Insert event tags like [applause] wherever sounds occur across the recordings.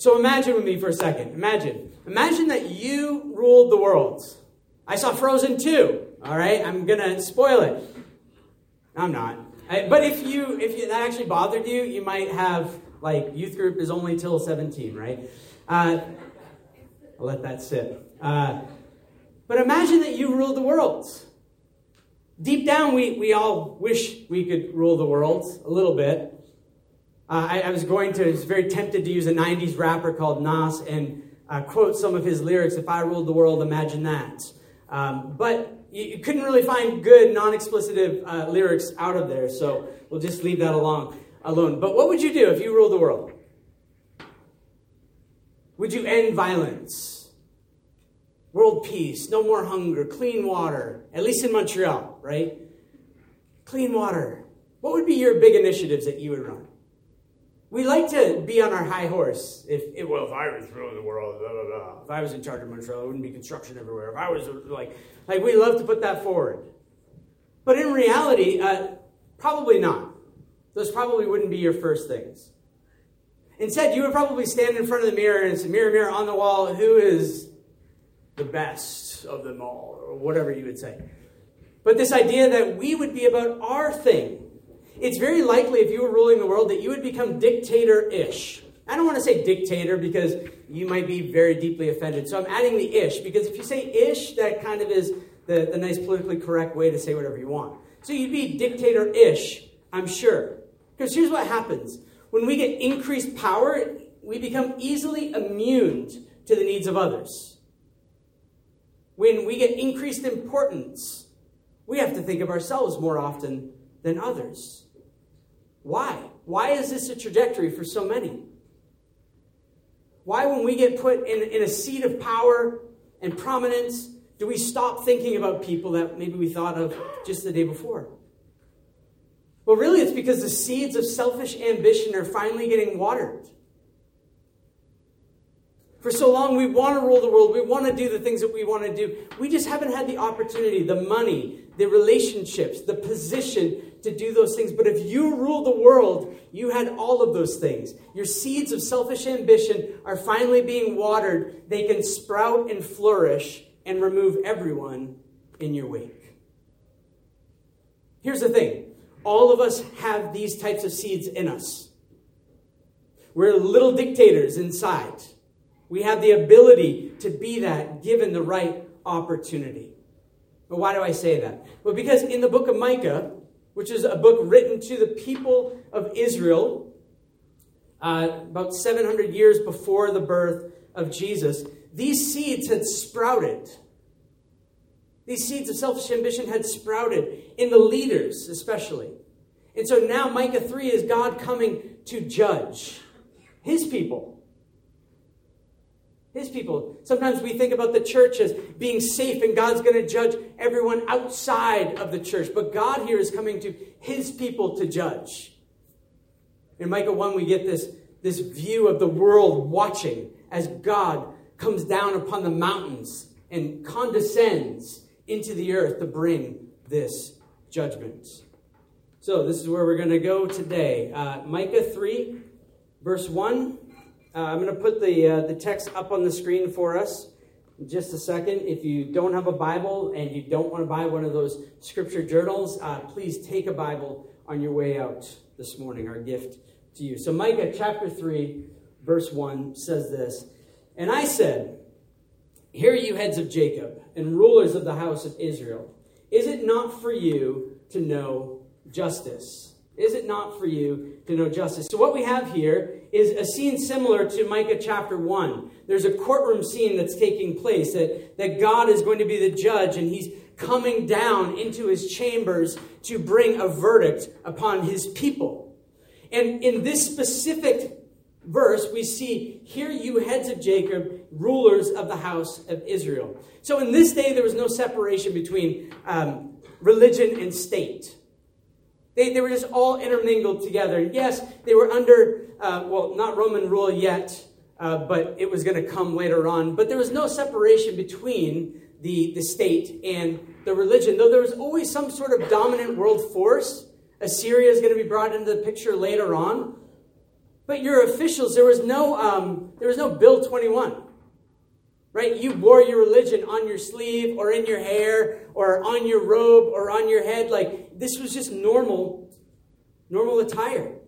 So imagine with me for a second. Imagine. Imagine that you ruled the world. I saw Frozen 2. All right, I'm gonna spoil it. I'm not. But if you if you, that actually bothered you, you might have like youth group is only till 17, right? Uh, I'll let that sit. Uh, but imagine that you ruled the world. Deep down, we, we all wish we could rule the world a little bit. Uh, I, I, was going to, I was very tempted to use a 90s rapper called Nas and uh, quote some of his lyrics. If I ruled the world, imagine that. Um, but you, you, couldn't really find good, non explicitive uh, lyrics out of there, so we'll just leave that alone, alone. But what would you do if you ruled the world? Would you end violence? World peace, no more hunger, clean water, at least in Montreal, right? Clean water. What would be your big initiatives that you would run? We like to be on our high horse. If, if well, if I was ruling the world, blah, blah, blah. If I was in charge of Montreal, it wouldn't be construction everywhere. If I was like, like we love to put that forward. But in reality, uh, probably not. Those probably wouldn't be your first things. Instead, you would probably stand in front of the mirror and say, Mirror, mirror on the wall, who is the best of them all, or whatever you would say. But this idea that we would be about our thing, it's very likely if you were ruling the world that you would become dictator ish. I don't want to say dictator because you might be very deeply offended. So I'm adding the ish because if you say ish, that kind of is the, the nice politically correct way to say whatever you want. So you'd be dictator ish, I'm sure. Because here's what happens when we get increased power, we become easily immune to the needs of others. When we get increased importance, we have to think of ourselves more often than others. Why? Why is this a trajectory for so many? Why, when we get put in, in a seat of power and prominence, do we stop thinking about people that maybe we thought of just the day before? Well, really, it's because the seeds of selfish ambition are finally getting watered. For so long, we want to rule the world. We want to do the things that we want to do. We just haven't had the opportunity, the money, the relationships, the position to do those things. But if you ruled the world, you had all of those things. Your seeds of selfish ambition are finally being watered. They can sprout and flourish and remove everyone in your wake. Here's the thing all of us have these types of seeds in us. We're little dictators inside. We have the ability to be that given the right opportunity. But why do I say that? Well, because in the book of Micah, which is a book written to the people of Israel uh, about 700 years before the birth of Jesus, these seeds had sprouted. These seeds of selfish ambition had sprouted in the leaders, especially. And so now Micah 3 is God coming to judge his people. His people. Sometimes we think about the church as being safe and God's going to judge everyone outside of the church. But God here is coming to his people to judge. In Micah 1, we get this, this view of the world watching as God comes down upon the mountains and condescends into the earth to bring this judgment. So, this is where we're going to go today. Uh, Micah 3, verse 1. Uh, I'm going to put the, uh, the text up on the screen for us in just a second. If you don't have a Bible and you don't want to buy one of those scripture journals, uh, please take a Bible on your way out this morning, our gift to you. So, Micah chapter 3, verse 1 says this And I said, Hear you heads of Jacob and rulers of the house of Israel. Is it not for you to know justice? Is it not for you to know justice? So, what we have here is a scene similar to Micah chapter 1. There's a courtroom scene that's taking place that, that God is going to be the judge and he's coming down into his chambers to bring a verdict upon his people. And in this specific verse, we see, Hear you heads of Jacob, rulers of the house of Israel. So, in this day, there was no separation between um, religion and state. They, they were just all intermingled together. Yes, they were under, uh, well, not Roman rule yet, uh, but it was going to come later on. But there was no separation between the, the state and the religion, though there was always some sort of dominant world force. Assyria is going to be brought into the picture later on. But your officials, there was no, um, there was no Bill 21. Right? You wore your religion on your sleeve or in your hair or on your robe or on your head. Like, this was just normal, normal attire.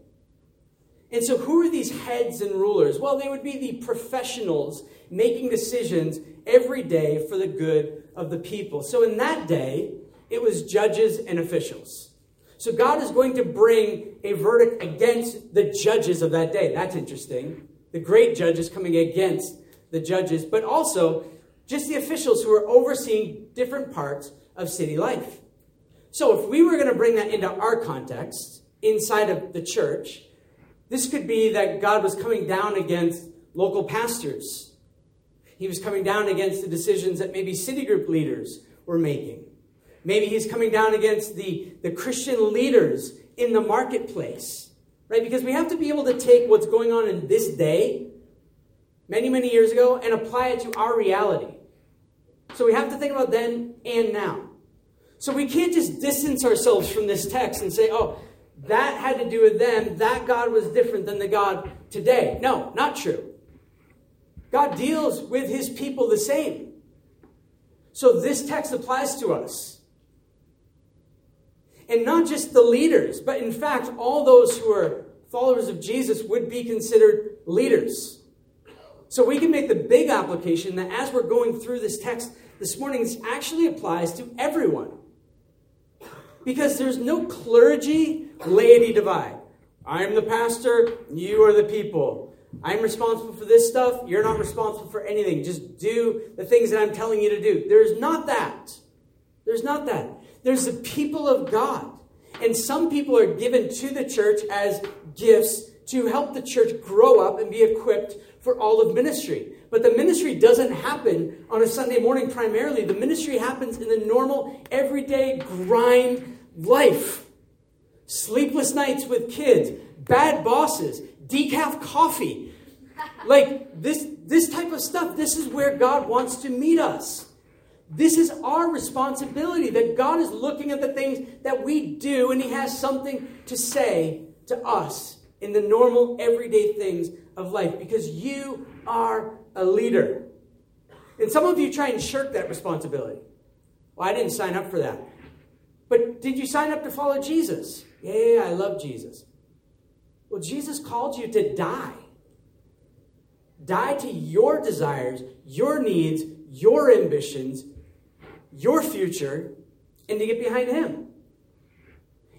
And so, who are these heads and rulers? Well, they would be the professionals making decisions every day for the good of the people. So, in that day, it was judges and officials. So God is going to bring a verdict against the judges of that day. That's interesting. The great judges coming against the judges, but also just the officials who are overseeing different parts of city life. So if we were going to bring that into our context inside of the church, this could be that God was coming down against local pastors. He was coming down against the decisions that maybe city group leaders were making. Maybe he's coming down against the, the Christian leaders in the marketplace, right? Because we have to be able to take what's going on in this day, many, many years ago, and apply it to our reality. So we have to think about then and now. So we can't just distance ourselves from this text and say, oh, that had to do with them. That God was different than the God today. No, not true. God deals with his people the same. So this text applies to us. And not just the leaders, but in fact, all those who are followers of Jesus would be considered leaders. So we can make the big application that as we're going through this text this morning, this actually applies to everyone. Because there's no clergy laity divide. I'm the pastor, you are the people. I'm responsible for this stuff, you're not responsible for anything. Just do the things that I'm telling you to do. There's not that. There's not that. There's the people of God. And some people are given to the church as gifts to help the church grow up and be equipped for all of ministry. But the ministry doesn't happen on a Sunday morning primarily. The ministry happens in the normal, everyday grind life. Sleepless nights with kids, bad bosses, decaf coffee. [laughs] Like this, this type of stuff, this is where God wants to meet us. This is our responsibility that God is looking at the things that we do and He has something to say to us in the normal, everyday things of life because you are a leader. And some of you try and shirk that responsibility. Well, I didn't sign up for that. But did you sign up to follow Jesus? Yeah, yeah, yeah I love Jesus. Well, Jesus called you to die. Die to your desires, your needs, your ambitions, your future and to get behind Him.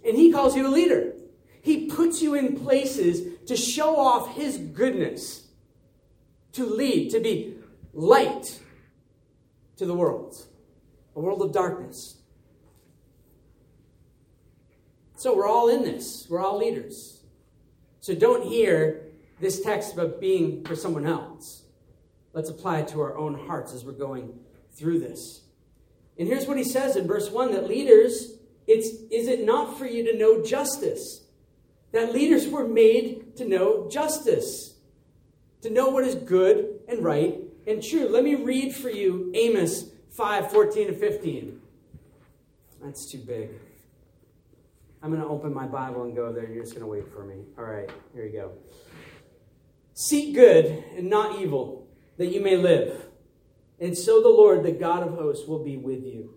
And He calls you a leader. He puts you in places to show off His goodness, to lead, to be light to the world, a world of darkness. So we're all in this, we're all leaders. So don't hear this text about being for someone else. Let's apply it to our own hearts as we're going through this. And here's what he says in verse 1 that leaders, it's is it not for you to know justice? That leaders were made to know justice, to know what is good and right and true. Let me read for you Amos 5 14 to 15. That's too big. I'm going to open my Bible and go there, you're just going to wait for me. All right, here you go. Seek good and not evil, that you may live. And so the Lord, the God of hosts, will be with you,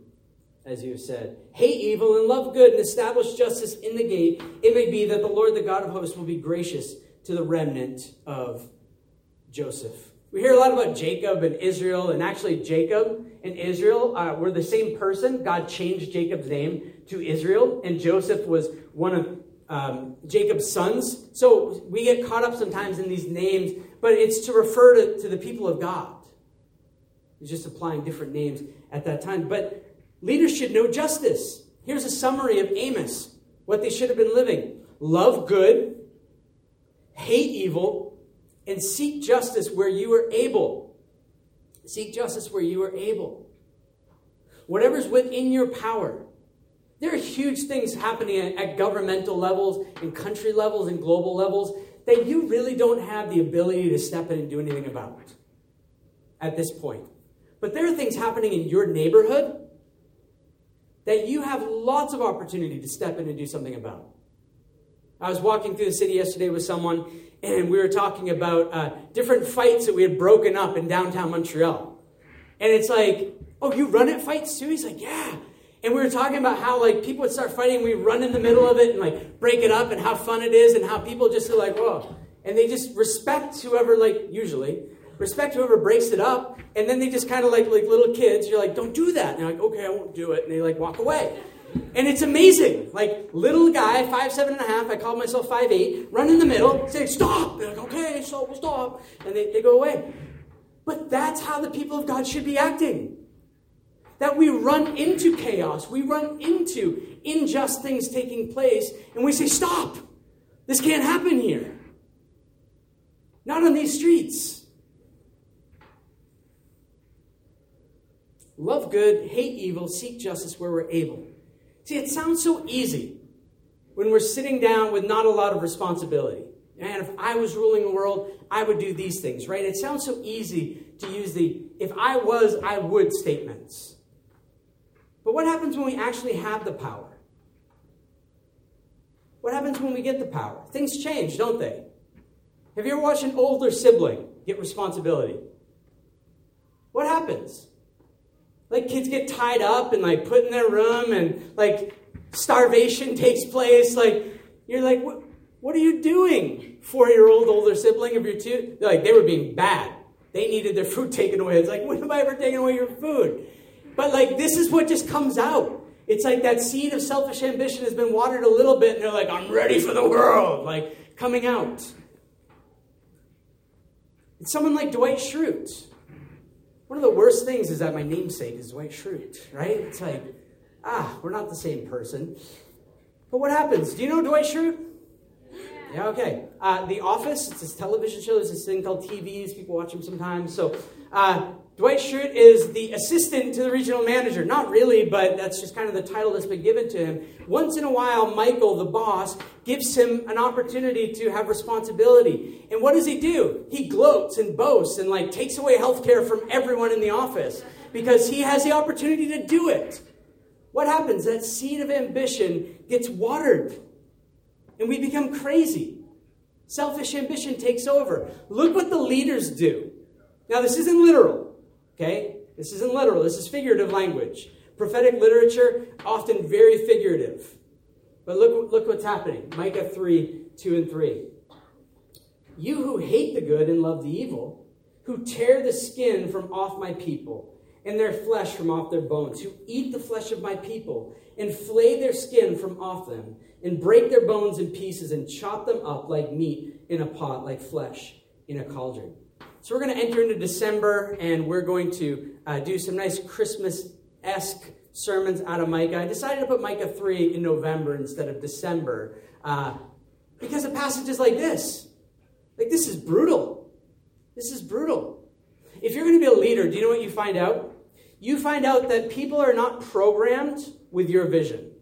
as you have said. Hate evil and love good and establish justice in the gate. It may be that the Lord, the God of hosts, will be gracious to the remnant of Joseph. We hear a lot about Jacob and Israel, and actually, Jacob and Israel uh, were the same person. God changed Jacob's name to Israel, and Joseph was one of um, Jacob's sons. So we get caught up sometimes in these names, but it's to refer to, to the people of God. He's just applying different names at that time. But leaders should know justice. Here's a summary of Amos, what they should have been living love good, hate evil, and seek justice where you are able. Seek justice where you are able. Whatever's within your power. There are huge things happening at, at governmental levels and country levels and global levels that you really don't have the ability to step in and do anything about at this point. But there are things happening in your neighborhood that you have lots of opportunity to step in and do something about. I was walking through the city yesterday with someone, and we were talking about uh, different fights that we had broken up in downtown Montreal. And it's like, oh, you run at fights too? He's like, yeah. And we were talking about how like people would start fighting, we run in the middle of it and like break it up, and how fun it is, and how people just are like, whoa, and they just respect whoever like usually respect whoever breaks it up, and then they just kind of like like little kids. You're like, don't do that. And they're like, okay, I won't do it, and they like walk away. And it's amazing. Like, little guy, five, seven and a half, I call myself five, eight, run in the middle, say, stop. They're like, okay, so we'll stop. And they, they go away. But that's how the people of God should be acting. That we run into chaos, we run into unjust things taking place, and we say, stop. This can't happen here. Not on these streets. Love good, hate evil, seek justice where we're able. See, it sounds so easy when we're sitting down with not a lot of responsibility. And if I was ruling the world, I would do these things, right? It sounds so easy to use the if I was, I would statements. But what happens when we actually have the power? What happens when we get the power? Things change, don't they? Have you ever watched an older sibling get responsibility? What happens? Like kids get tied up and like put in their room and like starvation takes place. Like you're like, what, are you doing? Four year old older sibling of your two? Like, they were being bad. They needed their food [laughs] taken away. It's like, when have I ever taken away your food? But like, this is what just comes out. It's like that seed of selfish ambition has been watered a little bit, and they're like, I'm ready for the world, like coming out. It's someone like Dwight Schrute. One of the worst things is that my namesake is Dwight Schrute, right? It's like, ah, we're not the same person. But what happens? Do you know Dwight Schrute? Yeah, okay. Uh, the Office, it's this television show. There's this thing called TVs. People watch them sometimes. So, uh, Dwight Schrute is the assistant to the regional manager. Not really, but that's just kind of the title that's been given to him. Once in a while, Michael, the boss, gives him an opportunity to have responsibility. And what does he do? He gloats and boasts and like takes away health care from everyone in the office because he has the opportunity to do it. What happens? That seed of ambition gets watered and we become crazy. Selfish ambition takes over. Look what the leaders do. Now, this isn't literal, okay? This isn't literal, this is figurative language. Prophetic literature, often very figurative. But look, look what's happening Micah 3 2 and 3. You who hate the good and love the evil, who tear the skin from off my people and their flesh from off their bones, who eat the flesh of my people and flay their skin from off them, and break their bones in pieces and chop them up like meat in a pot, like flesh in a cauldron. So we're going to enter into December and we're going to uh, do some nice Christmas esque sermons out of Micah. I decided to put Micah 3 in November instead of December uh, because a passage is like this. Like, this is brutal. This is brutal. If you're going to be a leader, do you know what you find out? You find out that people are not programmed with your vision.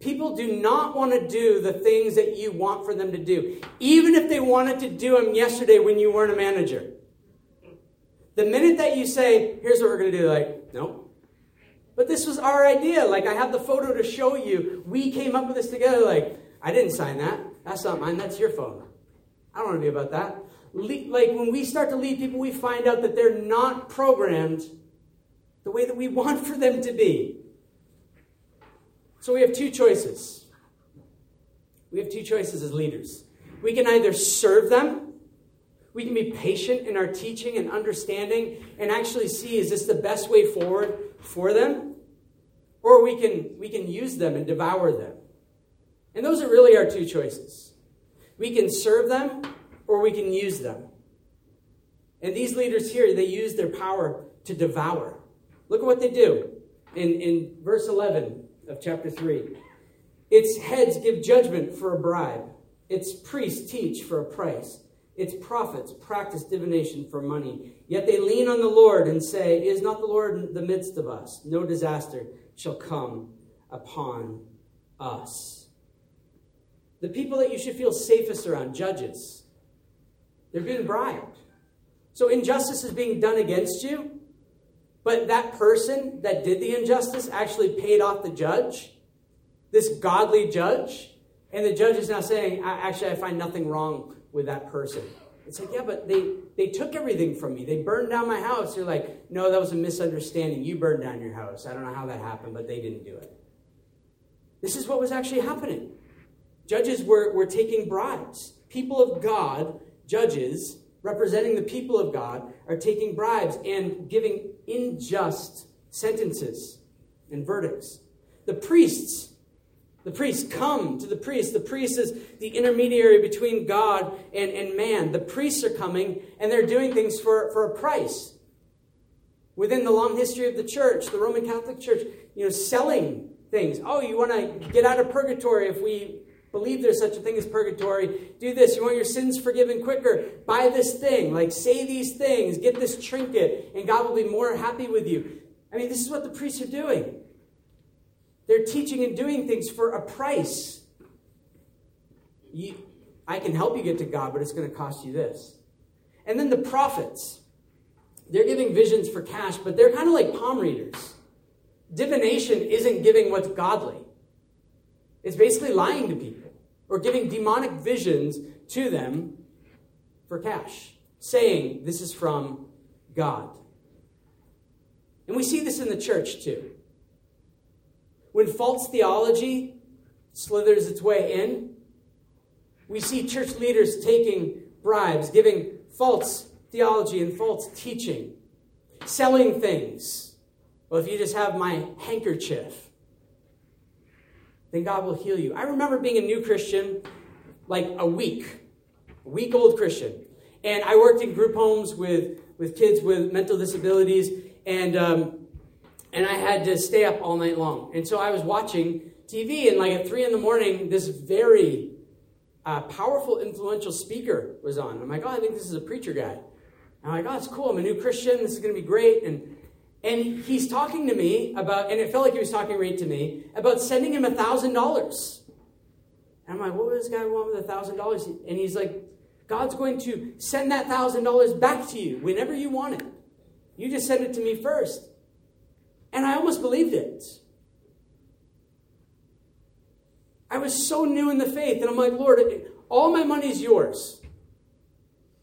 People do not want to do the things that you want for them to do, even if they wanted to do them yesterday when you weren't a manager. The minute that you say, here's what we're going to do, like, nope. But this was our idea. Like, I have the photo to show you. We came up with this together. Like, I didn't sign that. That's not mine. That's your phone. I don't want to be about that. Le- like, when we start to lead people, we find out that they're not programmed the way that we [laughs] want for them to be. So we have two choices. We have two choices as leaders. We can either serve them, we can be patient in our teaching and understanding and actually see is this the best way forward for them? Or we can, we can use them and devour them. And those are really our two choices. We can serve them or we can use them. And these leaders here, they use their power to devour. Look at what they do in, in verse 11 of chapter 3. Its heads give judgment for a bribe, its priests teach for a price, its prophets practice divination for money. Yet they lean on the Lord and say, Is not the Lord in the midst of us? No disaster shall come upon us. The people that you should feel safest around, judges, they're being bribed. So injustice is being done against you. But that person that did the injustice actually paid off the judge, this godly judge. And the judge is now saying, actually, I find nothing wrong with that person. It's like, yeah, but they, they took everything from me. They burned down my house. You're like, no, that was a misunderstanding. You burned down your house. I don't know how that happened, but they didn't do it. This is what was actually happening. Judges were, were taking bribes. People of God, judges, representing the people of God, are taking bribes and giving unjust sentences and verdicts. The priests the priests come to the priest. The priest is the intermediary between God and, and man. The priests are coming and they're doing things for, for a price. Within the long history of the church, the Roman Catholic Church, you know, selling things. Oh, you want to get out of purgatory if we believe there's such a thing as purgatory. Do this. You want your sins forgiven quicker. Buy this thing. Like, say these things. Get this trinket, and God will be more happy with you. I mean, this is what the priests are doing. They're teaching and doing things for a price. You, I can help you get to God, but it's going to cost you this. And then the prophets. They're giving visions for cash, but they're kind of like palm readers. Divination isn't giving what's godly, it's basically lying to people or giving demonic visions to them for cash, saying this is from God. And we see this in the church too. When false theology slithers its way in, we see church leaders taking bribes, giving false theology and false teaching, selling things. Well, if you just have my handkerchief, then God will heal you. I remember being a new Christian, like a week, a week old Christian. And I worked in group homes with, with kids with mental disabilities. And um, and I had to stay up all night long. And so I was watching TV, and like at three in the morning, this very uh, powerful, influential speaker was on. I'm like, oh, I think this is a preacher guy. I'm like, oh, it's cool. I'm a new Christian. This is going to be great. And and he's talking to me about, and it felt like he was talking right to me about sending him a thousand dollars. And I'm like, what would this guy want with a thousand dollars? And he's like, God's going to send that thousand dollars back to you whenever you want it. You just send it to me first. And I almost believed it. I was so new in the faith, and I'm like, Lord, all my money is yours.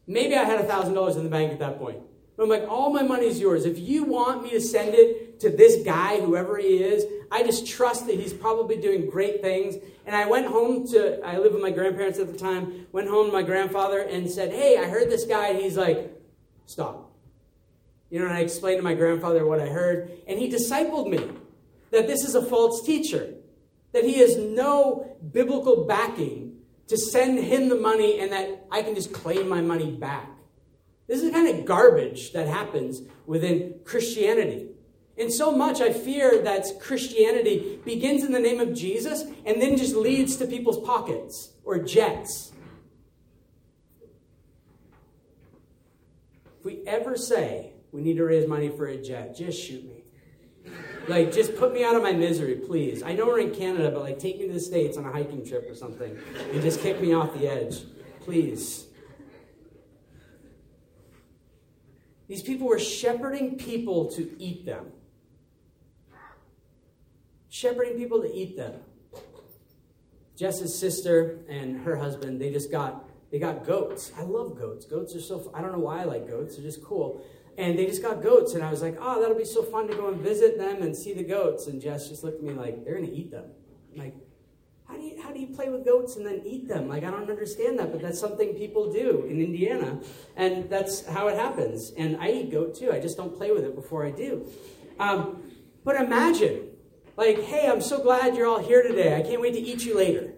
Maybe I had a $1,000 in the bank at that point. But I'm like, all my money is yours. If you want me to send it to this guy, whoever he is, I just trust that he's probably doing great things. And I went home to, I lived with my grandparents at the time, went home to my grandfather and said, hey, I heard this guy. And he's like, stop. You know, and I explained to my grandfather what I heard, and he discipled me that this is a false teacher, that he has no biblical backing to send him the money and that I can just claim my money back. This is the kind of garbage that happens within Christianity. And so much I fear that Christianity begins in the name of Jesus and then just leads to people's pockets or jets. If we ever say we need to raise money for a jet. Just shoot me. Like, just put me out of my misery, please. I know we're in Canada, but like, take me to the States on a hiking trip or something and just kick me off the edge, please. These people were shepherding people to eat them. Shepherding people to eat them. Jess's sister and her husband, they just got they got goats. I love goats. Goats are so I don't know why I like goats. They're just cool. And they just got goats, and I was like, oh, that'll be so fun to go and visit them and see the goats. And Jess just looked at me like, they're going to eat them. I'm like, how do, you, how do you play with goats and then eat them? Like, I don't understand that, but that's something people do in Indiana, and that's how it happens. And I eat goat too, I just don't play with it before I do. Um, but imagine, like, hey, I'm so glad you're all here today. I can't wait to eat you later.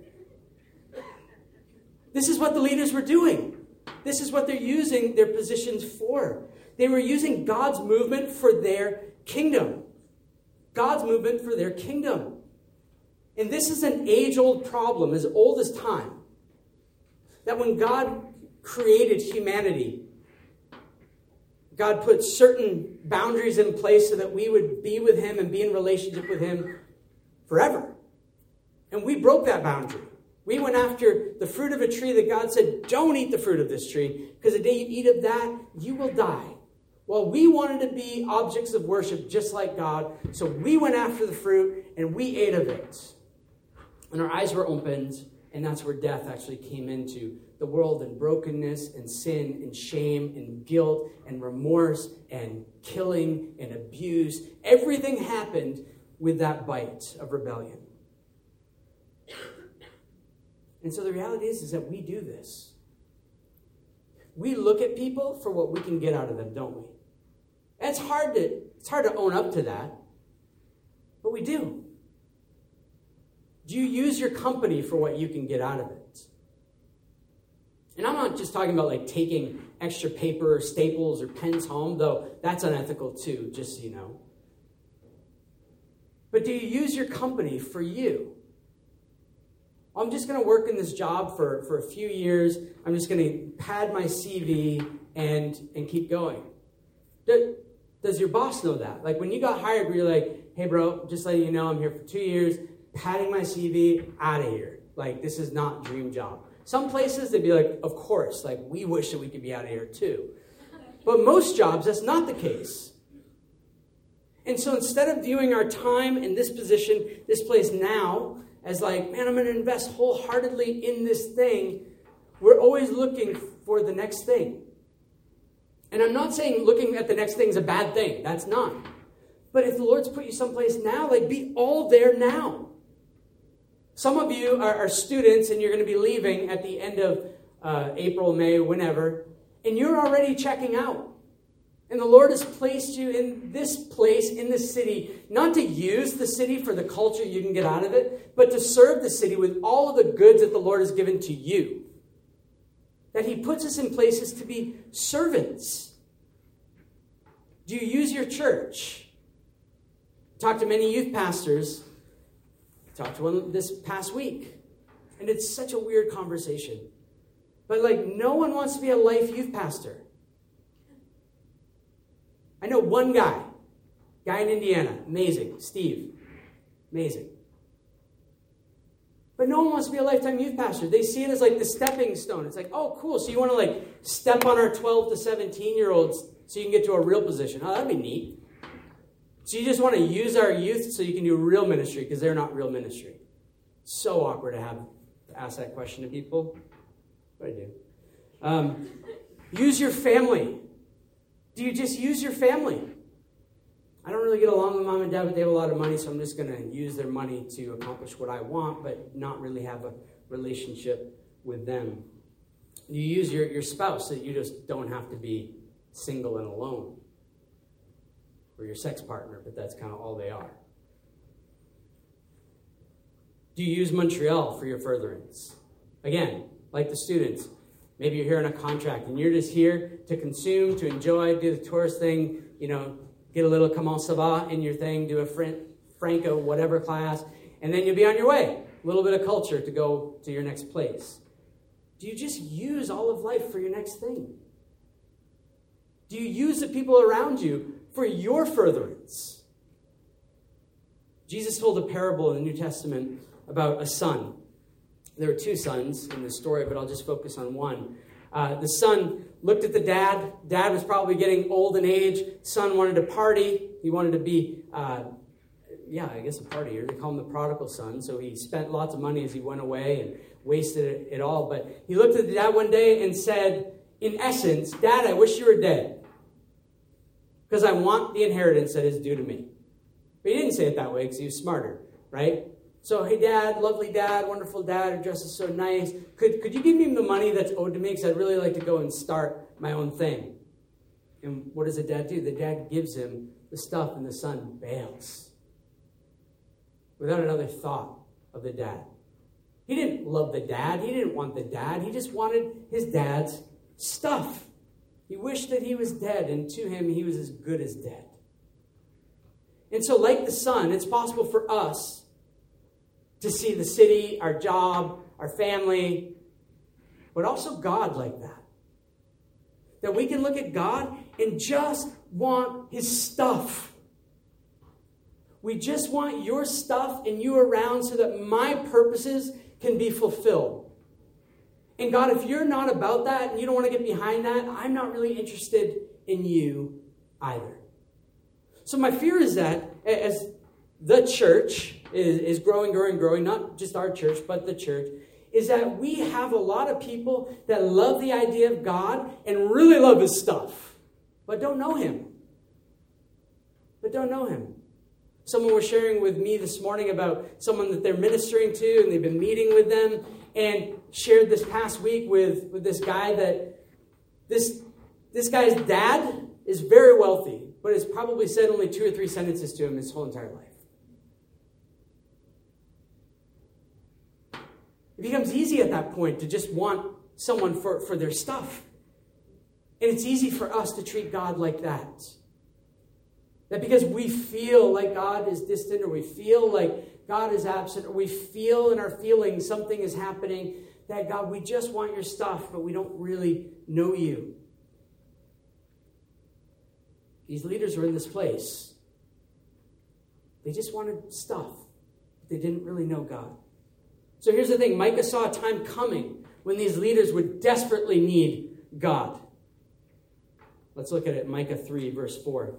This is what the leaders were doing. This is what they're using their positions for. They were using God's movement for their kingdom. God's movement for their kingdom. And this is an age old problem, as old as time. That when God created humanity, God put certain boundaries in place so that we would be with Him and be in relationship with Him forever. And we broke that boundary. We went after the fruit of a tree that God said, Don't eat the fruit of this tree, because the day you eat of that, you will die. Well, we wanted to be objects of worship just like God, so we went after the fruit and we ate of it. And our eyes were opened, and that's where death actually came into the world and brokenness and sin and shame and guilt and remorse and killing and abuse. Everything happened with that bite of rebellion. And so the reality is, is that we do this. We look at people for what we can get out of them, don't we? And it's hard to it's hard to own up to that. But we do. Do you use your company for what you can get out of it? And I'm not just talking about like taking extra paper or staples or pens home, though that's unethical too, just so you know. But do you use your company for you? I'm just going to work in this job for, for a few years. I'm just going to pad my CV and, and keep going. Does your boss know that? Like when you got hired, were you like, hey, bro, just letting you know I'm here for two years, padding my CV, out of here. Like this is not dream job. Some places they'd be like, of course, like we wish that we could be out of here too. But most jobs, that's not the case. And so instead of viewing our time in this position, this place now, as like, man, I'm going to invest wholeheartedly in this thing, we're always looking for the next thing. And I'm not saying looking at the next thing is a bad thing. That's not. But if the Lord's put you someplace now, like be all there now. Some of you are, are students and you're going to be leaving at the end of uh, April, May, whenever, and you're already checking out. And the Lord has placed you in this place, in this city, not to use the city for the culture you can get out of it, but to serve the city with all of the goods that the Lord has given to you that He puts us in places to be servants. Do you use your church? Talk to many youth pastors. Talked to one this past week. And it's such a weird conversation. But like, no one wants to be a life youth pastor. I know one guy, guy in Indiana, amazing, Steve, amazing. But no one wants to be a lifetime youth pastor. They see it as like the stepping stone. It's like, oh, cool. So you want to like step on our 12 to 17 year olds so you can get to a real position. Oh, that'd be neat. So you just want to use our youth so you can do real ministry because they're not real ministry. So awkward to have to ask that question to people. But I do. Um, use your family. Do you just use your family? I don't really get along with mom and dad, but they have a lot of money, so I'm just going to use their money to accomplish what I want, but not really have a relationship with them. You use your, your spouse so you just don't have to be single and alone. Or your sex partner, but that's kind of all they are. Do you use Montreal for your furtherance? Again, like the students, maybe you're here on a contract and you're just here to consume, to enjoy, do the tourist thing, you know, get a little comment ça va in your thing, do a Franco whatever class, and then you'll be on your way. A little bit of culture to go to your next place. Do you just use all of life for your next thing? Do you use the people around you for your furtherance? Jesus told a parable in the New Testament about a son. There were two sons in the story, but I'll just focus on one. Uh, the son looked at the dad. Dad was probably getting old in age. Son wanted to party. He wanted to be, uh, yeah, I guess a partier. They call him the prodigal son. So he spent lots of money as he went away and wasted it, it all. But he looked at the dad one day and said, in essence, Dad, I wish you were dead. Because I want the inheritance that is due to me. But he didn't say it that way because he was smarter, right? So, hey, dad, lovely dad, wonderful dad, your dress is so nice. Could, could you give me the money that's owed to me? Because I'd really like to go and start my own thing. And what does the dad do? The dad gives him the stuff, and the son bails without another thought of the dad. He didn't love the dad, he didn't want the dad, he just wanted his dad's stuff. He wished that he was dead, and to him, he was as good as dead. And so, like the son, it's possible for us to see the city, our job, our family, but also God like that. That we can look at God and just want His stuff. We just want your stuff and you around so that my purposes can be fulfilled. And God, if you're not about that and you don't want to get behind that, I'm not really interested in you either. So, my fear is that as the church is, is growing, growing, growing, not just our church, but the church, is that we have a lot of people that love the idea of God and really love his stuff, but don't know him. But don't know him. Someone was sharing with me this morning about someone that they're ministering to, and they've been meeting with them, and shared this past week with, with this guy that this, this guy's dad is very wealthy, but has probably said only two or three sentences to him his whole entire life. It becomes easy at that point to just want someone for, for their stuff. And it's easy for us to treat God like that. That because we feel like God is distant or we feel like God is absent or we feel in our feelings something is happening, that God, we just want your stuff, but we don't really know you. These leaders were in this place. They just wanted stuff, but they didn't really know God. So here's the thing Micah saw a time coming when these leaders would desperately need God. Let's look at it Micah 3, verse 4.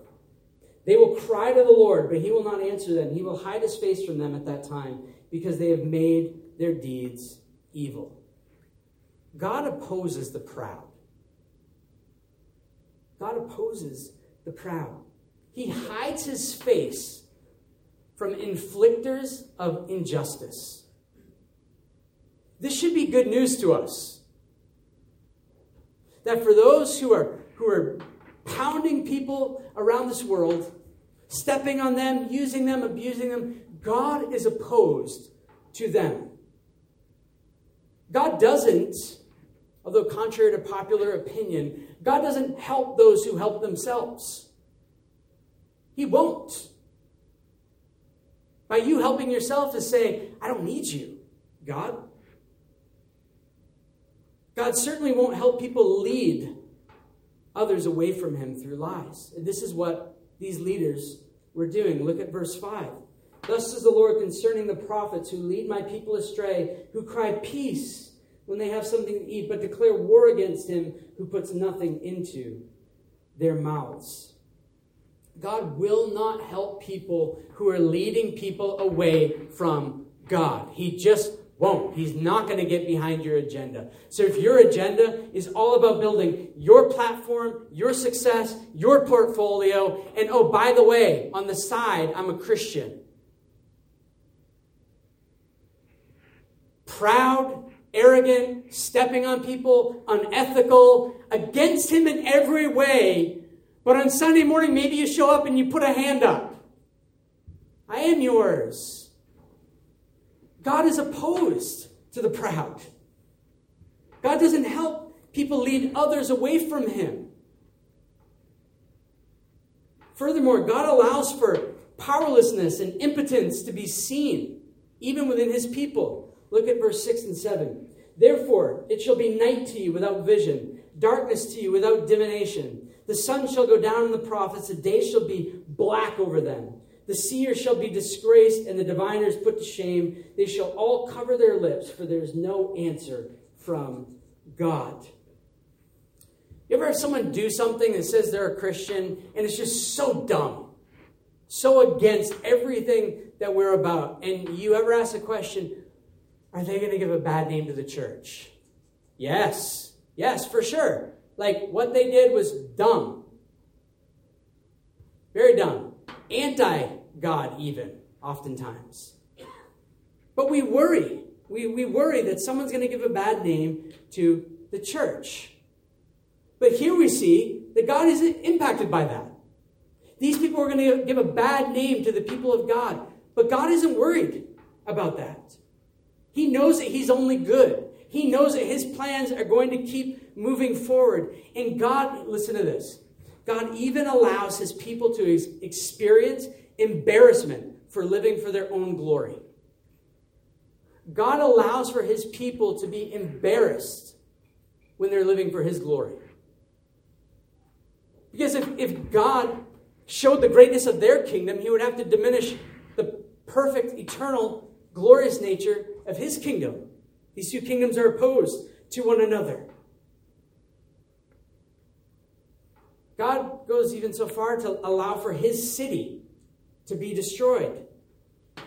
They will cry to the Lord, but he will not answer them. He will hide his face from them at that time because they have made their deeds evil. God opposes the proud. God opposes the proud. He hides his face from inflictors of injustice. This should be good news to us. That for those who are, who are pounding people around this world, stepping on them, using them, abusing them. God is opposed to them. God doesn't, although contrary to popular opinion, God doesn't help those who help themselves. He won't. By you helping yourself is saying, I don't need you, God. God certainly won't help people lead others away from him through lies. And this is what these leaders were doing. Look at verse 5. Thus says the Lord concerning the prophets who lead my people astray, who cry peace when they have something to eat, but declare war against him who puts nothing into their mouths. God will not help people who are leading people away from God. He just won't. He's not going to get behind your agenda. So if your agenda is all about building your platform, your success, your portfolio, and oh, by the way, on the side, I'm a Christian. Proud, arrogant, stepping on people, unethical, against him in every way. But on Sunday morning, maybe you show up and you put a hand up. I am yours. God is opposed to the proud. God doesn't help people lead others away from Him. Furthermore, God allows for powerlessness and impotence to be seen, even within His people. Look at verse 6 and 7. Therefore, it shall be night to you without vision, darkness to you without divination. The sun shall go down on the prophets, the day shall be black over them. The seer shall be disgraced, and the diviners put to shame. They shall all cover their lips, for there is no answer from God. You ever have someone do something that says they're a Christian, and it's just so dumb, so against everything that we're about? And you ever ask a question, are they going to give a bad name to the church? Yes. Yes, for sure. Like what they did was dumb. Very dumb. Anti God, even, oftentimes. But we worry. We, we worry that someone's going to give a bad name to the church. But here we see that God isn't impacted by that. These people are going to give a bad name to the people of God. But God isn't worried about that. He knows that He's only good. He knows that His plans are going to keep moving forward. And God, listen to this God even allows His people to experience embarrassment for living for their own glory. God allows for his people to be embarrassed when they're living for his glory. Because if, if God showed the greatness of their kingdom, he would have to diminish the perfect, eternal, glorious nature of his kingdom. These two kingdoms are opposed to one another. God goes even so far to allow for his city to be destroyed.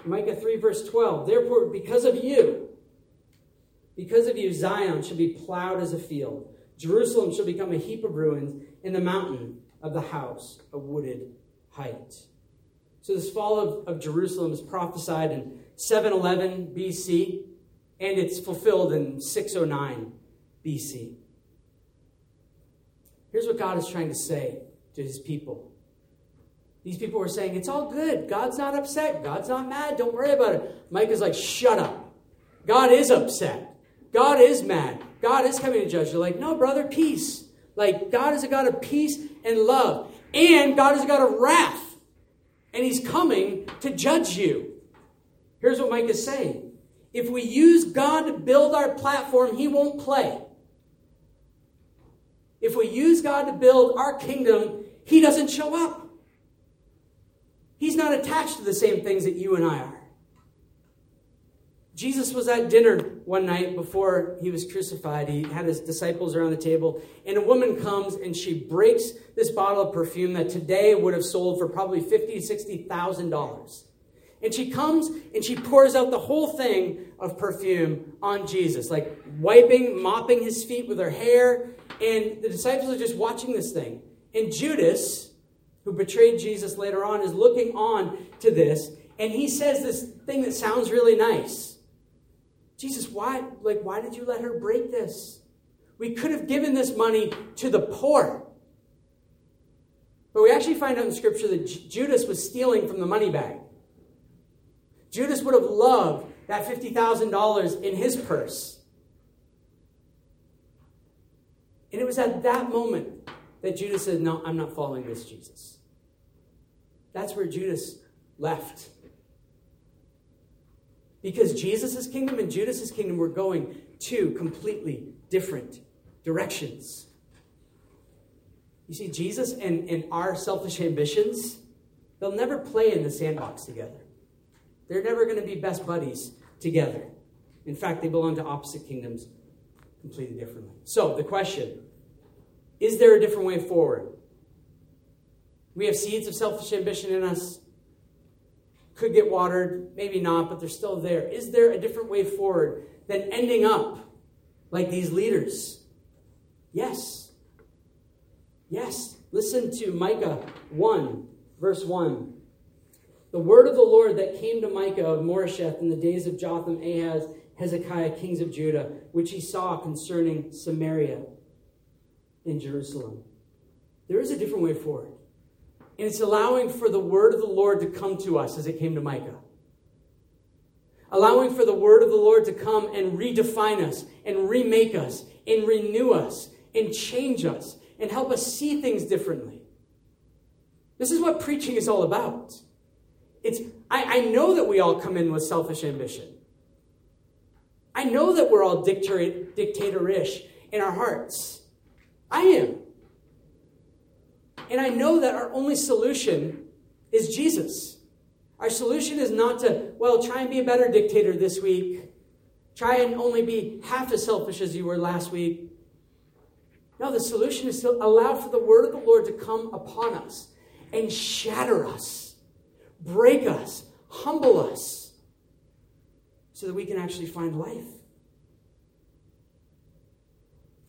Micah 3, verse 12. Therefore, because of you, Because of you, Zion shall be plowed as a field. Jerusalem shall become a heap of ruins, in the mountain of the house a wooded height. So this fall of, of Jerusalem is prophesied in 711 BC, and it's fulfilled in 609 BC. Here's what God is trying to say to his people. These people were saying, It's all good. God's not upset. God's not mad. Don't worry about it. Micah's like, Shut up. God is upset. God is mad. God is coming to judge. They're like, No, brother, peace. Like, God is a God of peace and love. And God is a God of wrath. And He's coming to judge you. Here's what Micah is saying If we use God to build our platform, He won't play. If we use God to build our kingdom, He doesn't show up. He's not attached to the same things that you and I are. Jesus was at dinner one night before he was crucified. He had his disciples around the table, and a woman comes and she breaks this bottle of perfume that today would have sold for probably fifty, sixty thousand dollars. And she comes and she pours out the whole thing of perfume on Jesus, like wiping, mopping his feet with her hair. And the disciples are just watching this thing. And Judas, who betrayed Jesus later on, is looking on to this. And he says this thing that sounds really nice. Jesus, why, like, why did you let her break this? We could have given this money to the poor. But we actually find out in Scripture that Judas was stealing from the money bag. Judas would have loved that $50,000 in his purse. And it was at that moment that Judas said, No, I'm not following this Jesus. That's where Judas left. Because Jesus' kingdom and Judas' kingdom were going two completely different directions. You see, Jesus and, and our selfish ambitions, they'll never play in the sandbox together. They're never going to be best buddies together. In fact, they belong to opposite kingdoms completely differently. So, the question is there a different way forward? We have seeds of selfish ambition in us. Could get watered, maybe not, but they're still there. Is there a different way forward than ending up like these leaders? Yes. Yes. Listen to Micah 1, verse 1. The word of the Lord that came to Micah of Moresheth in the days of Jotham, Ahaz, Hezekiah, kings of Judah, which he saw concerning Samaria in Jerusalem. There is a different way forward. And it's allowing for the word of the Lord to come to us as it came to Micah. Allowing for the word of the Lord to come and redefine us and remake us and renew us and change us and help us see things differently. This is what preaching is all about. It's, I, I know that we all come in with selfish ambition. I know that we're all dictator, dictatorish in our hearts. I am. And I know that our only solution is Jesus. Our solution is not to, well, try and be a better dictator this week. Try and only be half as selfish as you were last week. No, the solution is to allow for the word of the Lord to come upon us and shatter us, break us, humble us, so that we can actually find life.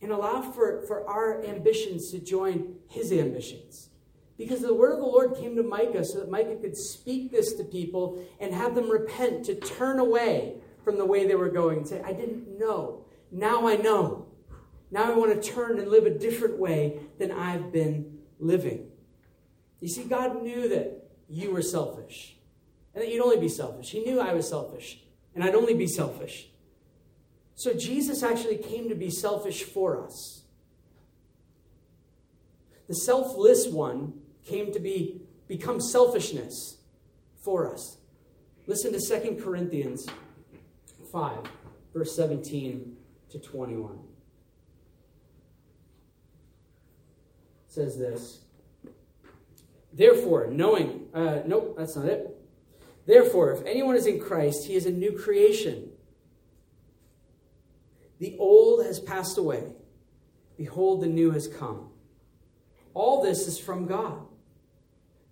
And allow for, for our ambitions to join his ambitions. Because the word of the Lord came to Micah so that Micah could speak this to people and have them repent, to turn away from the way they were going and say, I didn't know. Now I know. Now I want to turn and live a different way than I've been living. You see, God knew that you were selfish and that you'd only be selfish. He knew I was selfish and I'd only be selfish. So Jesus actually came to be selfish for us. The selfless one came to be become selfishness for us. Listen to 2 Corinthians 5, verse 17 to 21. It says this. Therefore, knowing, uh, nope, that's not it. Therefore, if anyone is in Christ, he is a new creation. The old has passed away. Behold, the new has come. All this is from God,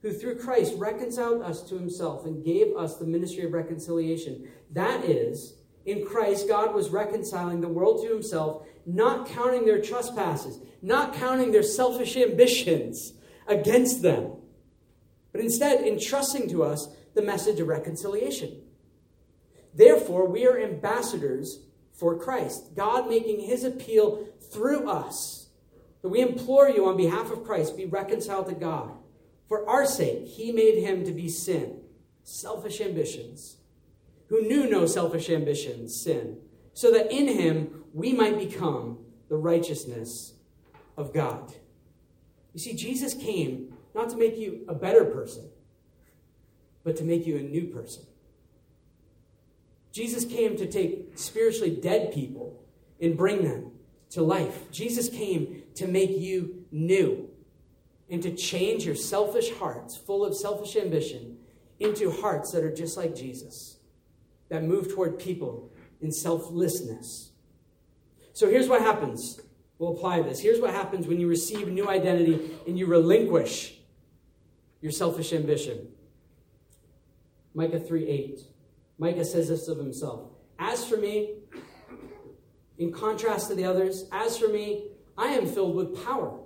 who through Christ reconciled us to himself and gave us the ministry of reconciliation. That is, in Christ, God was reconciling the world to himself, not counting their trespasses, not counting their selfish ambitions against them, but instead entrusting to us the message of reconciliation. Therefore, we are ambassadors for Christ, God making his appeal through us. That we implore you on behalf of Christ, be reconciled to God. For our sake, he made him to be sin, selfish ambitions, who knew no selfish ambitions, sin, so that in him we might become the righteousness of God. You see, Jesus came not to make you a better person, but to make you a new person. Jesus came to take spiritually dead people and bring them to life. Jesus came to make you new and to change your selfish hearts, full of selfish ambition, into hearts that are just like Jesus, that move toward people in selflessness. So here's what happens. We'll apply this. Here's what happens when you receive new identity and you relinquish your selfish ambition. Micah 3 8. Micah says this of himself As for me, in contrast to the others, as for me, I am filled with power,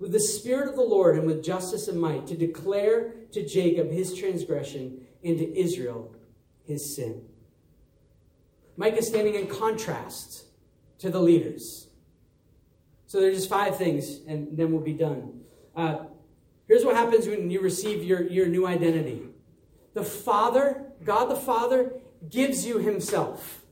with the Spirit of the Lord and with justice and might, to declare to Jacob his transgression and to Israel his sin. Micah standing in contrast to the leaders. So there's just five things, and then we'll be done. Uh, here's what happens when you receive your, your new identity the Father, God the Father, gives you Himself.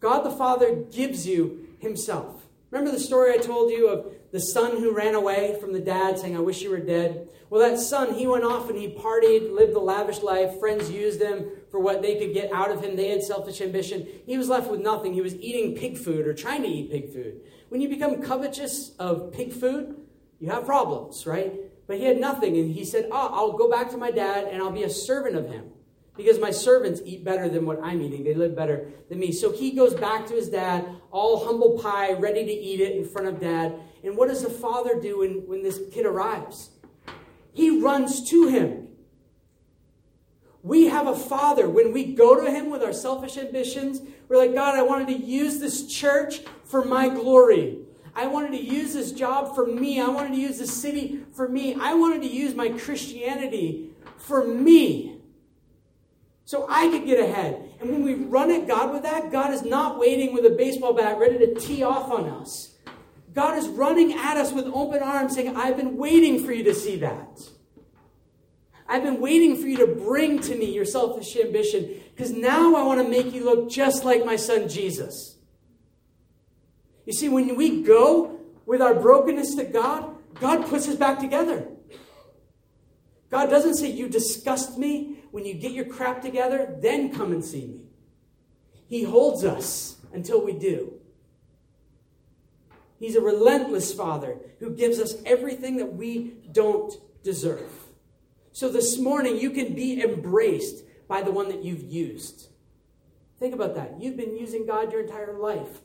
God the Father gives you Himself. Remember the story I told you of the son who ran away from the dad saying, I wish you were dead? Well, that son, he went off and he partied, lived the lavish life. Friends used him for what they could get out of him. They had selfish ambition. He was left with nothing. He was eating pig food or trying to eat pig food. When you become covetous of pig food, you have problems, right? But he had nothing, and he said, oh, I'll go back to my dad and I'll be a servant of him because my servants eat better than what I'm eating. They live better than me. So he goes back to his dad, all humble pie, ready to eat it in front of dad. And what does the father do when, when this kid arrives? He runs to him. We have a father. When we go to him with our selfish ambitions, we're like, God, I wanted to use this church for my glory. I wanted to use this job for me. I wanted to use this city for me. I wanted to use my Christianity for me. So I could get ahead. And when we run at God with that, God is not waiting with a baseball bat ready to tee off on us. God is running at us with open arms saying, I've been waiting for you to see that. I've been waiting for you to bring to me your selfish ambition because now I want to make you look just like my son Jesus. You see, when we go with our brokenness to God, God puts us back together. God doesn't say, You disgust me. When you get your crap together, then come and see me. He holds us until we do. He's a relentless Father who gives us everything that we don't deserve. So this morning, you can be embraced by the one that you've used. Think about that. You've been using God your entire life.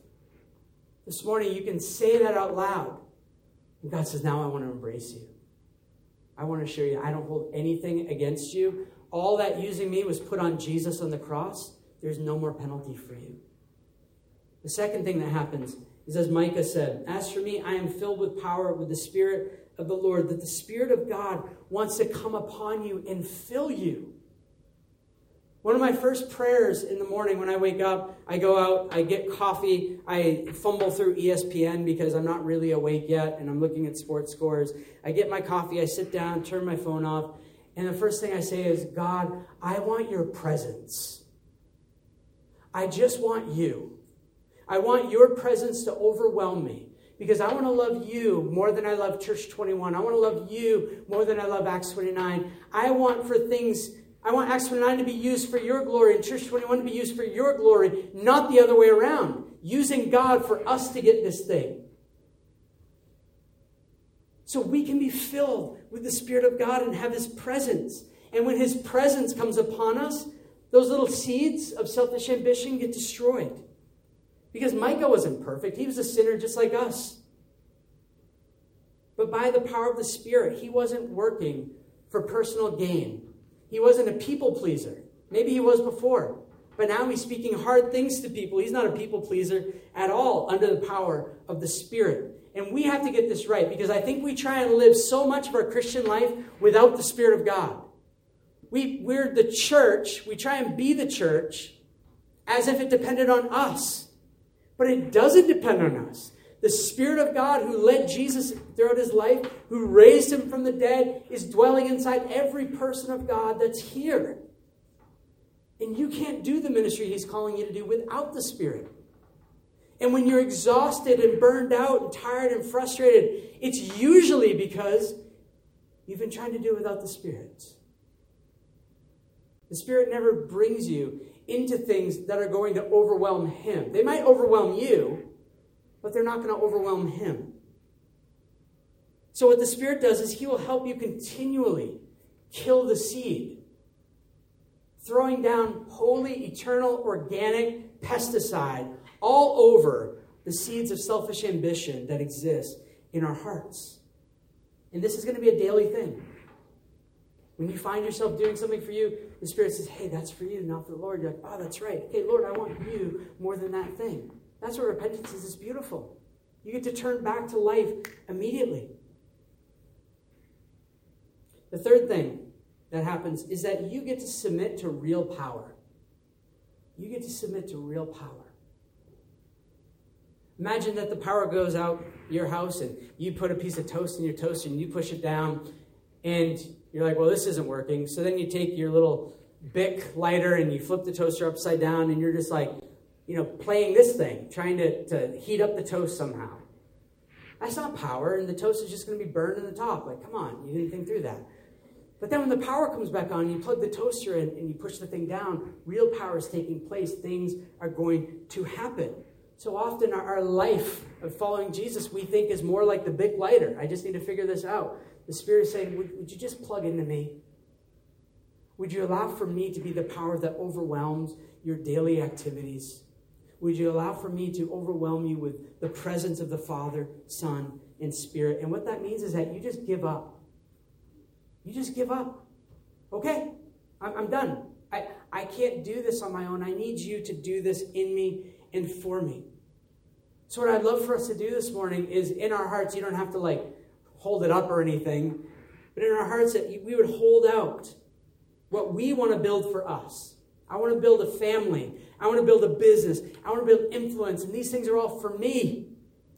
This morning, you can say that out loud. And God says, Now I want to embrace you. I want to show you I don't hold anything against you. All that using me was put on Jesus on the cross. There's no more penalty for you. The second thing that happens is, as Micah said, As for me, I am filled with power with the Spirit of the Lord, that the Spirit of God wants to come upon you and fill you. One of my first prayers in the morning when I wake up, I go out, I get coffee, I fumble through ESPN because I'm not really awake yet and I'm looking at sports scores. I get my coffee, I sit down, turn my phone off, and the first thing I say is, God, I want your presence. I just want you. I want your presence to overwhelm me because I want to love you more than I love Church 21. I want to love you more than I love Acts 29. I want for things I want Acts 29 to be used for your glory and Church 21 to be used for your glory, not the other way around. Using God for us to get this thing. So we can be filled with the Spirit of God and have His presence. And when His presence comes upon us, those little seeds of selfish ambition get destroyed. Because Micah wasn't perfect, he was a sinner just like us. But by the power of the Spirit, he wasn't working for personal gain. He wasn't a people pleaser. Maybe he was before. But now he's speaking hard things to people. He's not a people pleaser at all under the power of the Spirit. And we have to get this right because I think we try and live so much of our Christian life without the Spirit of God. We, we're the church, we try and be the church as if it depended on us. But it doesn't depend on us. The Spirit of God who led Jesus throughout his life, who raised him from the dead, is dwelling inside every person of God that's here. And you can't do the ministry he's calling you to do without the Spirit. And when you're exhausted and burned out and tired and frustrated, it's usually because you've been trying to do it without the Spirit. The Spirit never brings you into things that are going to overwhelm Him. They might overwhelm you, but they're not going to overwhelm Him. So, what the Spirit does is He will help you continually kill the seed, throwing down holy, eternal, organic pesticide all over the seeds of selfish ambition that exist in our hearts. And this is going to be a daily thing. When you find yourself doing something for you, the Spirit says, Hey, that's for you, not for the Lord. You're like, Oh, that's right. Hey, Lord, I want you more than that thing. That's what repentance is. It's beautiful. You get to turn back to life immediately. The third thing that happens is that you get to submit to real power. You get to submit to real power. Imagine that the power goes out your house and you put a piece of toast in your toaster and you push it down and you're like, well, this isn't working. So then you take your little Bic lighter and you flip the toaster upside down and you're just like, you know, playing this thing, trying to, to heat up the toast somehow. That's not power, and the toast is just going to be burned in the top. Like, come on, you didn't think through that. But then when the power comes back on, you plug the toaster in and you push the thing down, real power is taking place. Things are going to happen. So often, our, life of following Jesus, we think, is more like the Bic lighter. I just need to figure this out. The Spirit is saying, would, would you just plug into me? Would you allow for me to be the power that overwhelms your daily activities? Would you allow for me to overwhelm you with the presence of the Father, Son, and Spirit? And what that means is that you just give up. You just give up. Okay, I'm, done. I, I can't do this on my own. I need you to do this in me and for me. So, what I'd love for us to do this morning is in our hearts, you don't have to like hold it up or anything, but in our hearts that we would hold out what we want to build for us. I want to build a family. I want to build a business. I want to build influence. And these things are all for me,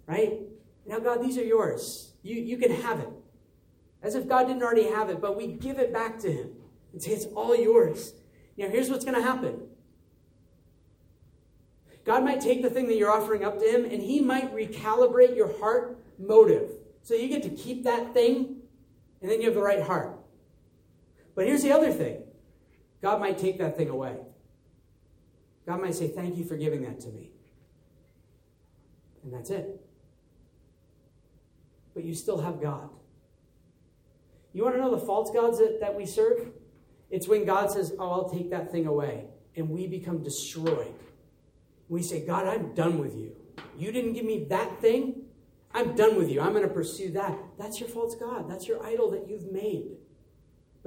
right? Now, God, these are yours. You, you can have it. As if God didn't already have it, but we give it back to Him and say, it's all yours. Now, here's what's going to happen God might take the thing that you're offering up to Him and He might recalibrate your heart motive. So you get to keep that thing, and then you have the right heart. But here's the other thing God might take that thing away. God might say, Thank you for giving that to me. And that's it. But you still have God. You want to know the false gods that, that we serve? It's when God says, Oh, I'll take that thing away. And we become destroyed. We say, God, I'm done with you. You didn't give me that thing. I'm done with you. I'm going to pursue that. That's your false God. That's your idol that you've made.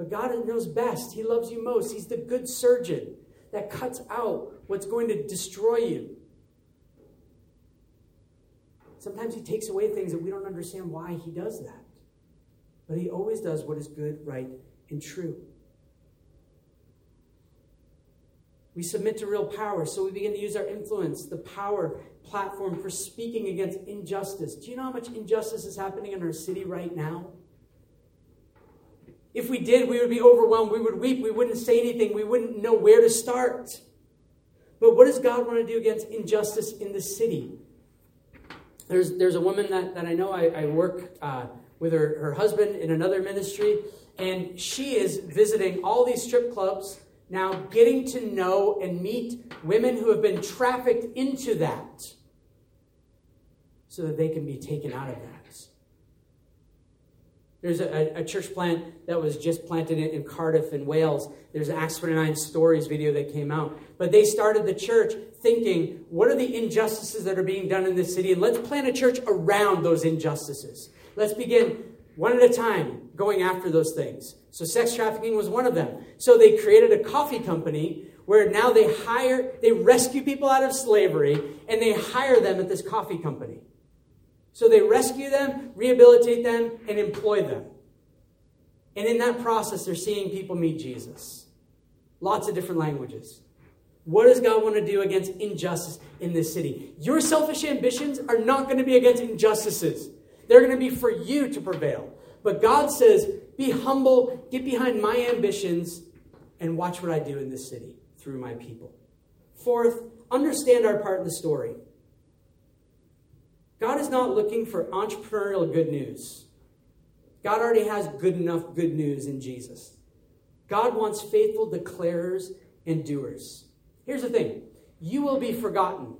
But God knows best. He loves you most. He's the good surgeon that cuts out what's going to destroy you. Sometimes He takes away things that we don't understand why He does that. But He always does what is good, right, and true. We submit to real power, so we begin to use our influence, the power platform for speaking against injustice. Do you know how much injustice is happening in our city right now? If we did, we would be overwhelmed. We would weep. We wouldn't say anything. We wouldn't know where to start. But what does God want to do against injustice in the city? There's, there's a woman that, that I know, I, I work uh, with her, her husband in another ministry, and she is visiting all these strip clubs now, getting to know and meet women who have been trafficked into that so that they can be taken out of that. There's a, a church plant that was just planted in, in Cardiff in Wales. There's an Acts 29 Stories video that came out. But they started the church thinking, what are the injustices that are being done in this city? And let's plant a church around those injustices. Let's begin one at a time going after those things. So, sex trafficking was one of them. So, they created a coffee company where now they hire, they rescue people out of slavery and they hire them at this coffee company. So they rescue them, rehabilitate them, and employ them. And in that process, they're seeing people meet Jesus. Lots of different languages. What does God want to do against injustice in this city? Your selfish ambitions are not going to be against injustices, they're going to be for you to prevail. But God says, be humble, get behind my ambitions, and watch what I do in this city through my people. Fourth, understand our part in the story. God is not looking for entrepreneurial good news. God already has good enough good news in Jesus. God wants faithful declarers and doers. Here's the thing you will be forgotten.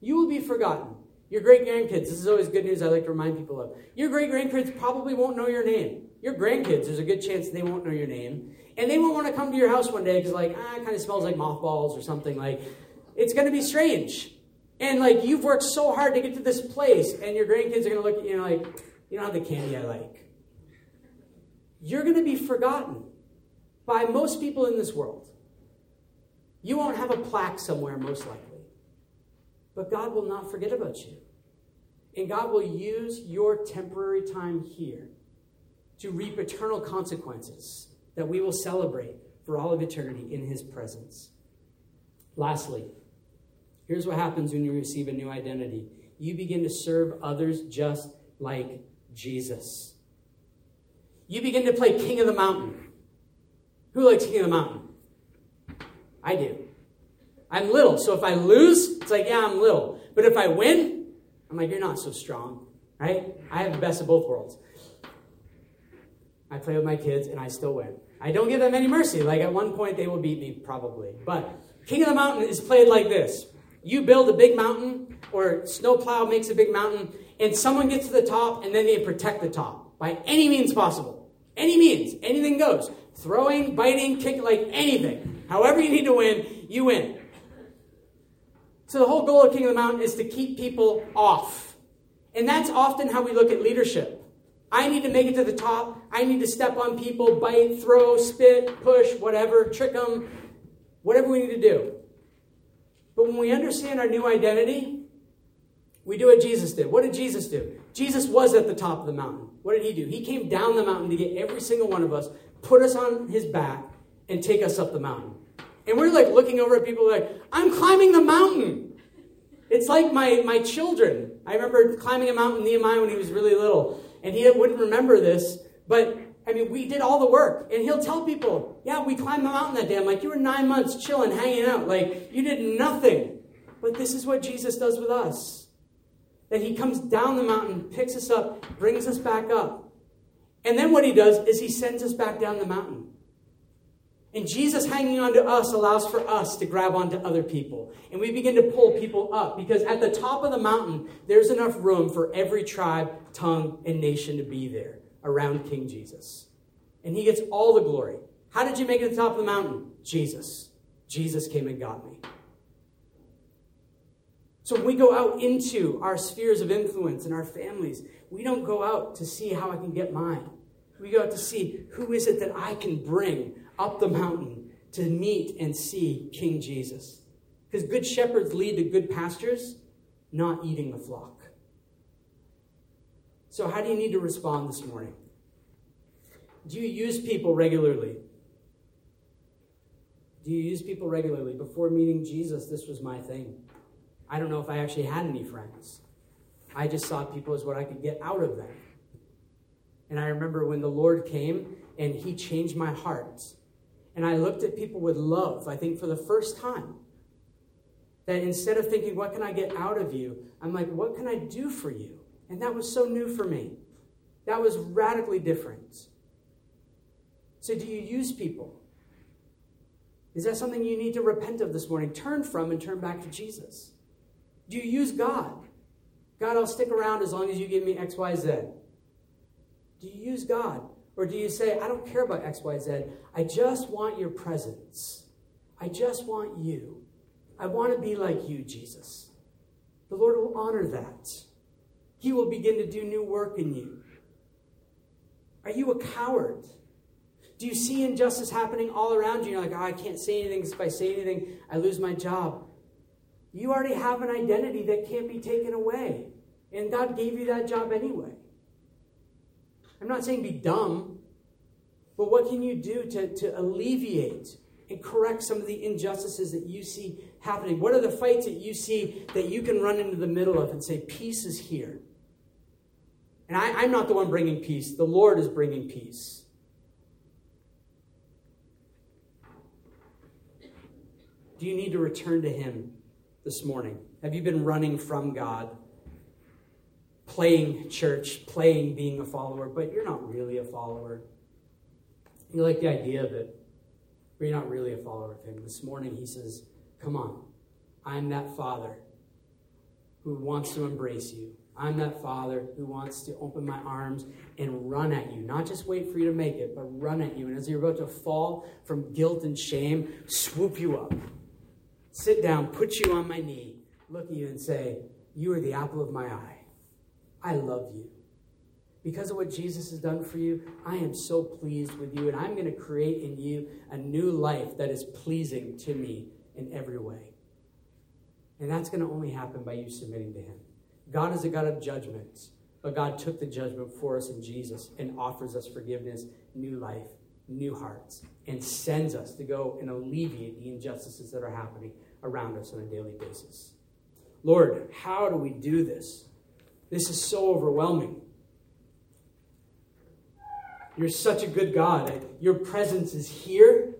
You will be forgotten. Your great grandkids, this is always good news I like to remind people of. Your great grandkids probably won't know your name. Your grandkids, there's a good chance they won't know your name. And they won't want to come to your house one day because, like, ah, it kind of smells like mothballs or something. Like, it's going to be strange. And, like, you've worked so hard to get to this place, and your grandkids are to look at you like, you don't have the candy I like. You're to be forgotten by most people in this world. You won't have a plaque somewhere, most likely. But God will not forget about you. And God will use your temporary time here to reap eternal consequences that we will celebrate for all of eternity in His presence. Lastly, here's what happens when you receive a new identity you begin to serve others just like Jesus. You begin to play King of the Mountain. Who likes King of the Mountain? I do. I'm little, so if I lose, it's like, yeah, I'm little. But if I win, I'm like, you're not so strong, right? I have the best of both worlds. I play with my kids and I still win. I don't give them any mercy. Like at one point, they will beat me, probably. But King of the Mountain is played like this you build a big mountain, or snowplow makes a big mountain, and someone gets to the top and then they protect the top by any means possible. Any means, anything goes. Throwing, biting, kicking, like anything. However, you need to win, you win. So, the whole goal of King of the Mountain is to keep people off. And that's often how we look at leadership. I need to make it to the top. I need to step on people, bite, throw, spit, push, whatever, trick them, whatever we need to do. But when we understand our new identity, we do what Jesus did. What did Jesus do? Jesus was at the top of the mountain. What did he do? He came down the mountain to get every single one of us, put us on his back, and take us up the mountain. And we're like looking over at people like, I'm climbing the mountain. It's like my, my children. I remember climbing a mountain, Nehemiah, when he was really little. And he wouldn't remember this, but I mean, we did all the work. And he'll tell people, yeah, we climbed the mountain that day. I'm like, you were nine months chilling, hanging out. Like, you did nothing. But this is what Jesus does with us that he comes down the mountain, picks us up, brings us back up. And then what he does is he sends us back down the mountain. And Jesus hanging on to us allows for us to grab onto other people. And we begin to pull people up because at the top of the mountain, there's enough room for every tribe, tongue, and nation to be there around King Jesus. And he gets all the glory. How did you make it to the top of the mountain? Jesus. Jesus came and got me. So when we go out into our spheres of influence and our families, we don't go out to see how I can get mine. We go out to see who is it that I can bring up the mountain to meet and see King Jesus. Because good shepherds lead to good pastures, not eating the flock. So, how do you need to respond this morning? Do you use people regularly? Do you use people regularly? Before meeting Jesus, this was my thing. I don't know if I actually had any friends. I just saw people as what I could get out of them. And I remember when the Lord came and He changed my heart. And I looked at people with love, I think for the first time. That instead of thinking, what can I get out of you? I'm like, what can I do for you? And that was so new for me. That was radically different. So, do you use people? Is that something you need to repent of this morning? Turn from and turn back to Jesus. Do you use God? God, I'll stick around as long as you give me X, Y, Z. Do you use God? Or do you say, I don't care about X, Y, Z. I just want your presence. I just want you. I want to be like you, Jesus. The Lord will honor that. He will begin to do new work in you. Are you a coward? Do you see injustice happening all around you? You're like, oh, I can't say anything if I say anything, I lose my job. You already have an identity that can't be taken away. And God gave you that job anyway. I'm not saying be dumb, but what can you do to, to alleviate and correct some of the injustices that you see happening? What are the fights that you see that you can run into the middle of and say, Peace is here? And I, I'm not the one bringing peace, the Lord is bringing peace. Do you need to return to Him this morning? Have you been running from God? Playing church, playing being a follower, but you're not really a follower. You like the idea of it, but you're not really a follower of Him. This morning, He says, Come on, I'm that Father who wants to embrace you. I'm that father who wants to open my arms and run at you. Not just wait for you to make it, but run at you. And as you're about to fall from guilt and shame, swoop you up sit down, put you on my knee, look at you and say, You are the apple of my eye. I love you. Because of what Jesus has done for you, I am so pleased with you, and I'm going to create in you a new life that is pleasing to me in every way. And that's going to only happen by you submitting to Him. God is a God of judgments, but God took the judgment for us in Jesus and offers us forgiveness, new life, new hearts, and sends us to go and alleviate the injustices that are happening around us on a daily basis. Lord, how do we do this? This is so overwhelming. You're such a good God. Your presence is here.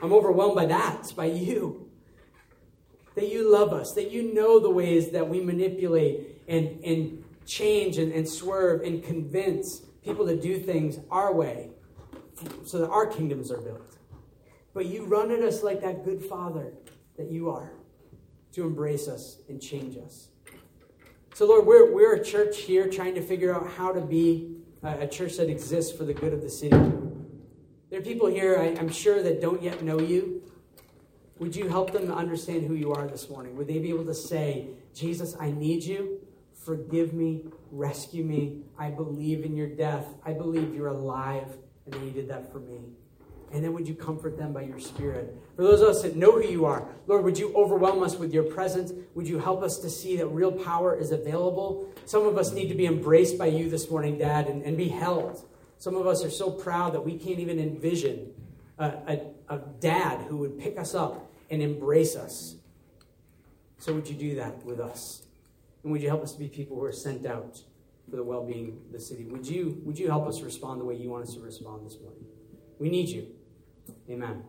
I'm overwhelmed by that. By you. That you love us, that you know the ways that we manipulate and, and change and, and swerve and convince people to do things our way so that our kingdoms are built. But you run at us like that good father that you are to embrace us and change us. So, Lord, we're, we're a church here trying to figure out how to be a, a church that exists for the good of the city. There are people here, I, I'm sure, that don't yet know you. Would you help them to understand who you are this morning? Would they be able to say, Jesus, I need you. Forgive me. Rescue me. I believe in your death. I believe you're alive and that you did that for me. And then would you comfort them by your Spirit? For those of us that know who you are, Lord, would you overwhelm us with your presence? Would you help us to see that real power is available? Some of us need to be embraced by you this morning, Dad, and, and be held. Some of us are so proud that we can't even envision a, a, a dad who would pick us up and embrace us. So would you do that with us? And would you help us to be people who are sent out for the well-being of the city? Would you, would you help us respond the way you want us to respond this morning? We need you. Amen.